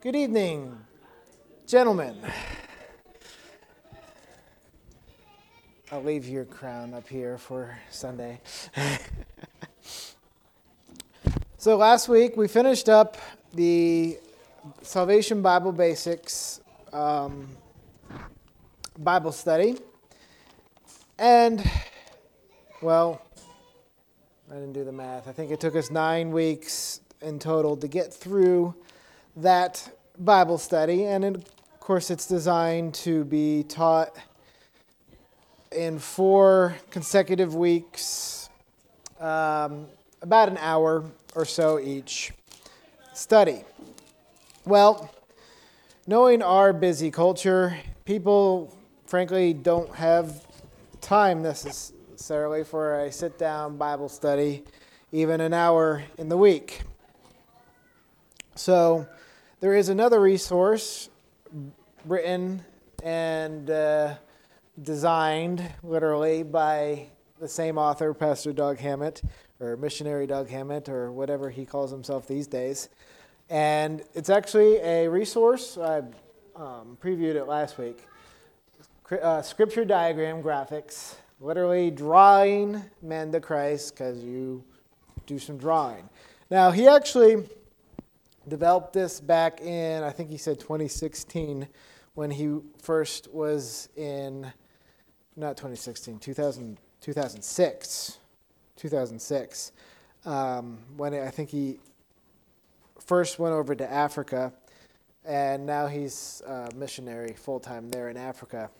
Good evening, gentlemen. I'll leave your crown up here for Sunday. so, last week we finished up the Salvation Bible Basics um, Bible study. And, well, I didn't do the math. I think it took us nine weeks in total to get through that Bible study. And of course, it's designed to be taught in four consecutive weeks, um, about an hour or so each study. Well, knowing our busy culture, people frankly don't have time necessarily necessarily for a sit down Bible study, even an hour in the week. So, there is another resource written and uh, designed literally by the same author, Pastor Doug Hammett, or missionary Doug Hammett, or whatever he calls himself these days. And it's actually a resource. I um, previewed it last week. Uh, scripture diagram graphics literally drawing men to Christ because you do some drawing. Now, he actually developed this back in, I think he said 2016, when he first was in, not 2016, 2000, 2006. 2006. Um, when I think he first went over to Africa, and now he's a missionary full time there in Africa.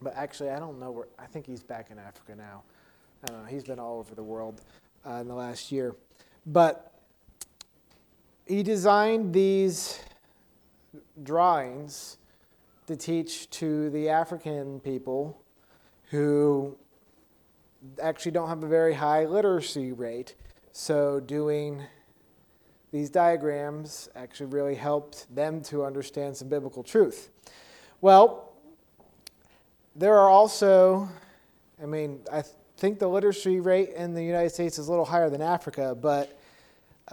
But actually, I don't know where. I think he's back in Africa now. I don't know. He's been all over the world uh, in the last year. But he designed these drawings to teach to the African people who actually don't have a very high literacy rate. So, doing these diagrams actually really helped them to understand some biblical truth. Well, there are also, I mean, I think the literacy rate in the United States is a little higher than Africa, but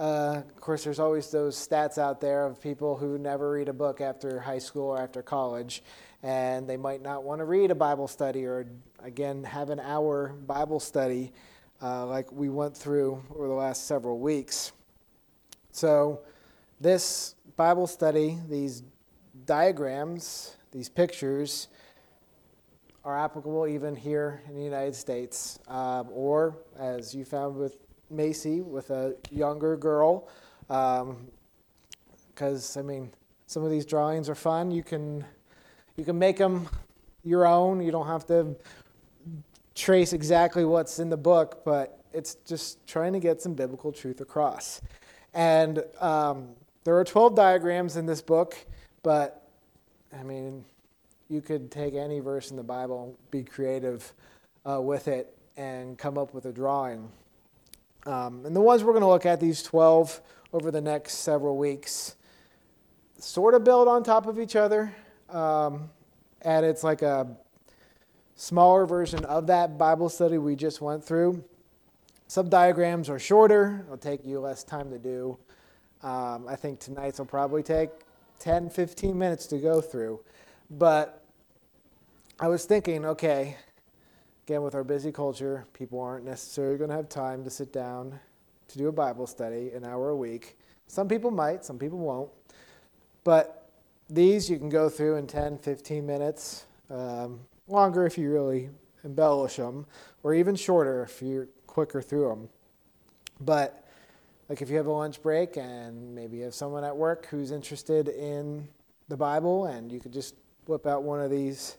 uh, of course, there's always those stats out there of people who never read a book after high school or after college, and they might not want to read a Bible study or, again, have an hour Bible study uh, like we went through over the last several weeks. So, this Bible study, these diagrams, these pictures, are applicable even here in the United States, um, or as you found with Macy, with a younger girl. Because um, I mean, some of these drawings are fun. You can you can make them your own. You don't have to trace exactly what's in the book, but it's just trying to get some biblical truth across. And um, there are 12 diagrams in this book, but I mean, you could take any verse in the Bible, be creative uh, with it, and come up with a drawing. Um, and the ones we're going to look at, these 12 over the next several weeks, sort of build on top of each other. Um, and it's like a smaller version of that Bible study we just went through. Some diagrams are shorter, it'll take you less time to do. Um, I think tonight's will probably take 10, 15 minutes to go through. But I was thinking, okay, again, with our busy culture, people aren't necessarily going to have time to sit down to do a Bible study an hour a week. Some people might, some people won't. But these you can go through in 10, 15 minutes, um, longer if you really embellish them, or even shorter if you're quicker through them. But like if you have a lunch break and maybe you have someone at work who's interested in the Bible and you could just whip out one of these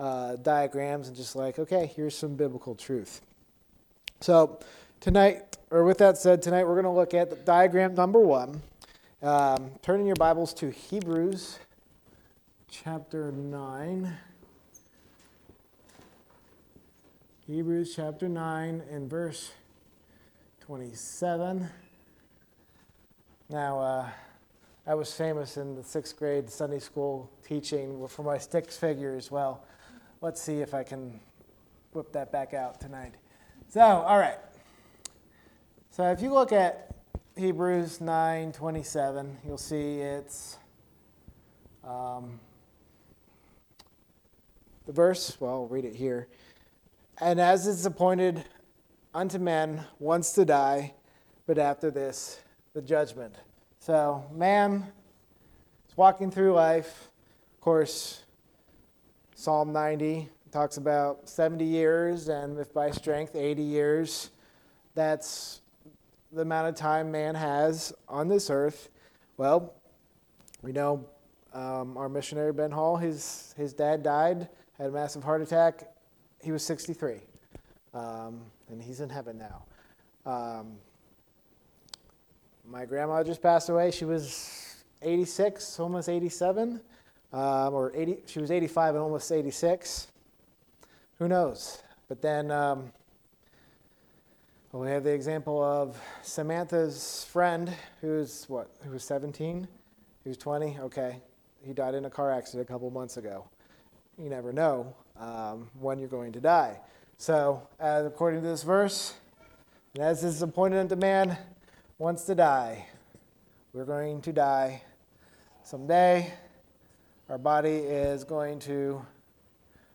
uh, diagrams and just like, okay, here's some biblical truth. So, tonight, or with that said, tonight we're going to look at diagram number one. Um, turning your Bibles to Hebrews chapter 9. Hebrews chapter 9 and verse 27. Now, uh, I was famous in the sixth grade Sunday school teaching for my six figures. Well, let's see if I can whip that back out tonight. So, all right. So, if you look at Hebrews 9:27, you'll see it's um, the verse. Well, I'll read it here. And as is appointed unto men once to die, but after this, the judgment. So, man is walking through life. Of course, Psalm 90 talks about 70 years, and if by strength, 80 years. That's the amount of time man has on this earth. Well, we know um, our missionary Ben Hall, his, his dad died, had a massive heart attack. He was 63, um, and he's in heaven now. Um, my grandma just passed away. She was 86, almost 87, um, or 80. She was 85 and almost 86. Who knows? But then um, well, we have the example of Samantha's friend, who's what? Who was 17? He was 20. Okay, he died in a car accident a couple months ago. You never know um, when you're going to die. So, as according to this verse, as is appointed unto man wants to die, we're going to die someday. Our body is going to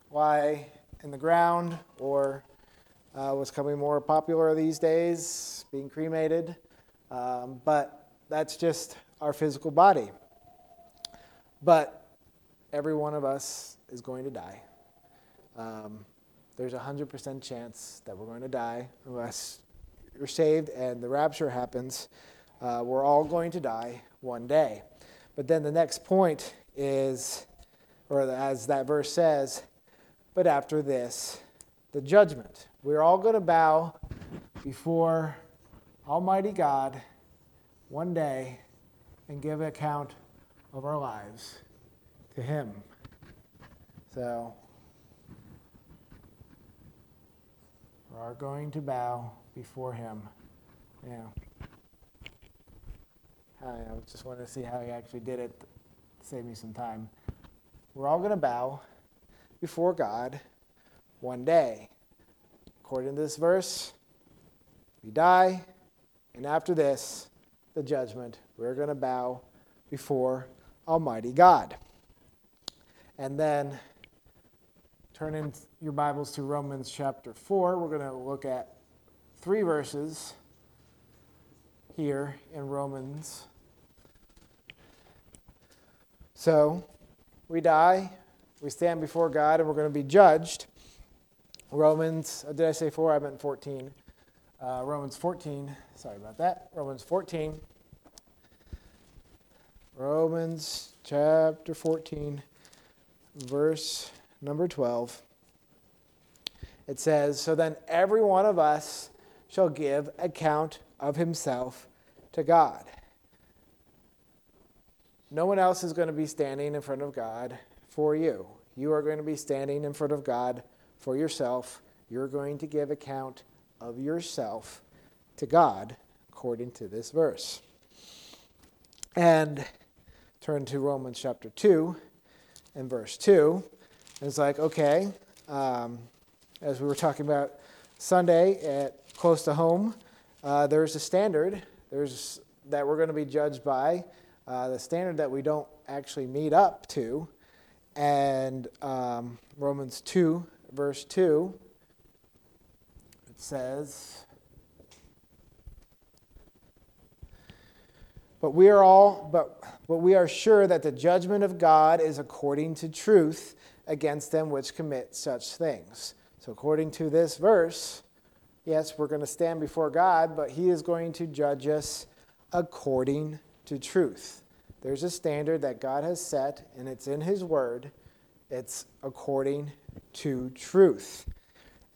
lie in the ground or uh, what's becoming more popular these days, being cremated. Um, but that's just our physical body. But every one of us is going to die. Um, there's a 100% chance that we're going to die unless you're saved and the rapture happens. Uh, we're all going to die one day. But then the next point is, or as that verse says, but after this, the judgment. We're all going to bow before Almighty God one day and give account of our lives to Him. So, we are going to bow before Him. Yeah. I just wanted to see how He actually did it, save me some time. We're all going to bow before God one day. According to this verse, we die, and after this, the judgment, we're going to bow before Almighty God. And then turn in your Bibles to Romans chapter 4. We're going to look at three verses here in Romans. So, we die, we stand before God, and we're going to be judged. Romans, uh, did I say 4? I meant 14. Uh, Romans 14, sorry about that. Romans 14. Romans chapter 14, verse number 12. It says, So then every one of us shall give account of himself to God. No one else is going to be standing in front of God for you. You are going to be standing in front of God for yourself. You're going to give account of yourself to God according to this verse. And turn to Romans chapter 2 and verse 2. And it's like, okay, um, as we were talking about Sunday at close to home, uh, there's a standard there's that we're going to be judged by, uh, the standard that we don't actually meet up to. And um, Romans 2 verse 2, it says, But we are all, but, but we are sure that the judgment of God is according to truth against them which commit such things. So, according to this verse, yes, we're going to stand before God, but He is going to judge us according to truth. There's a standard that God has set, and it's in His Word. It's according to truth.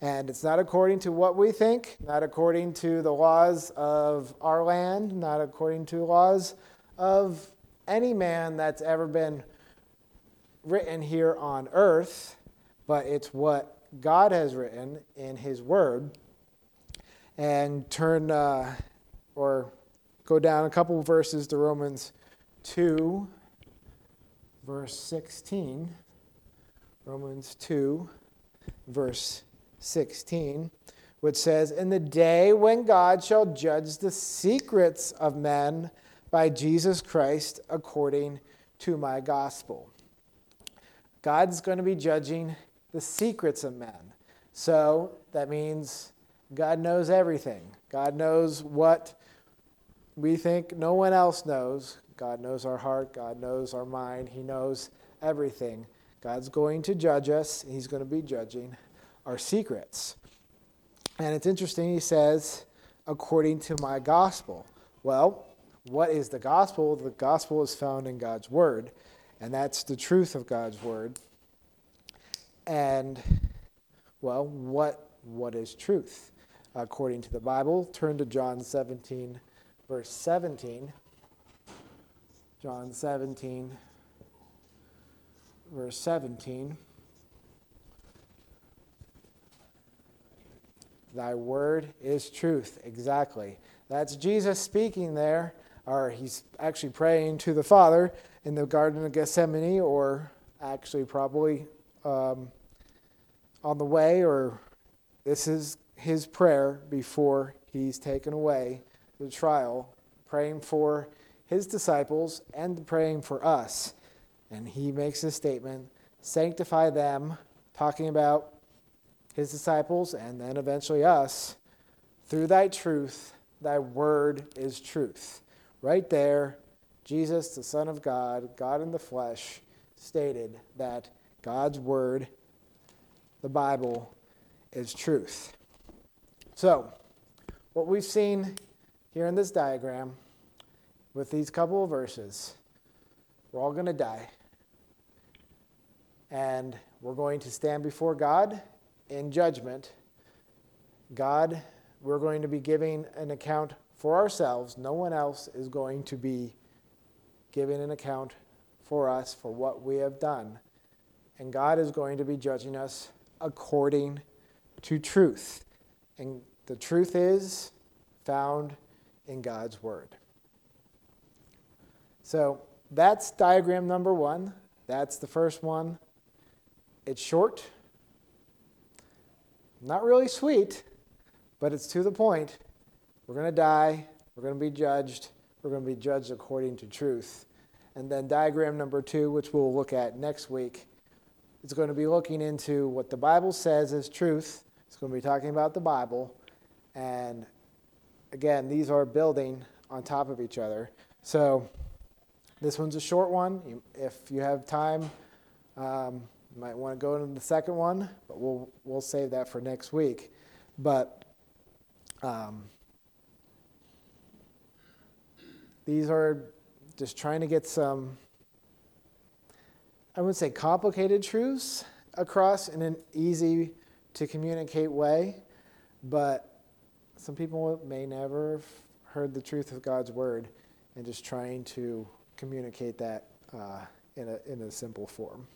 And it's not according to what we think, not according to the laws of our land, not according to laws of any man that's ever been written here on earth, but it's what God has written in His Word. And turn uh, or go down a couple verses to Romans 2, verse 16. Romans 2, verse 16, which says, In the day when God shall judge the secrets of men by Jesus Christ according to my gospel. God's going to be judging the secrets of men. So that means God knows everything. God knows what we think no one else knows. God knows our heart. God knows our mind. He knows everything. God's going to judge us. He's going to be judging our secrets. And it's interesting, he says, according to my gospel. Well, what is the gospel? The gospel is found in God's word, and that's the truth of God's word. And, well, what, what is truth? According to the Bible, turn to John 17, verse 17. John 17, verse 17. Thy word is truth. Exactly. That's Jesus speaking there, or he's actually praying to the Father in the Garden of Gethsemane, or actually probably um, on the way, or this is his prayer before he's taken away the trial, praying for his disciples and praying for us. And he makes this statement sanctify them, talking about his disciples and then eventually us, through thy truth, thy word is truth. Right there, Jesus, the Son of God, God in the flesh, stated that God's word, the Bible, is truth. So, what we've seen here in this diagram with these couple of verses, we're all going to die. And we're going to stand before God in judgment, God, we're going to be giving an account for ourselves. No one else is going to be giving an account for us for what we have done. And God is going to be judging us according to truth. And the truth is found in God's Word. So that's diagram number one. That's the first one. It's short. Not really sweet, but it's to the point. We're going to die. We're going to be judged. We're going to be judged according to truth. And then diagram number two, which we'll look at next week, is going to be looking into what the Bible says is truth. It's going to be talking about the Bible. And again, these are building on top of each other. So this one's a short one. If you have time, um, you might want to go into the second one, but we'll we'll save that for next week. But um, these are just trying to get some. I wouldn't say complicated truths across in an easy to communicate way, but some people may never have heard the truth of God's word and just trying to communicate that uh, in, a, in a simple form.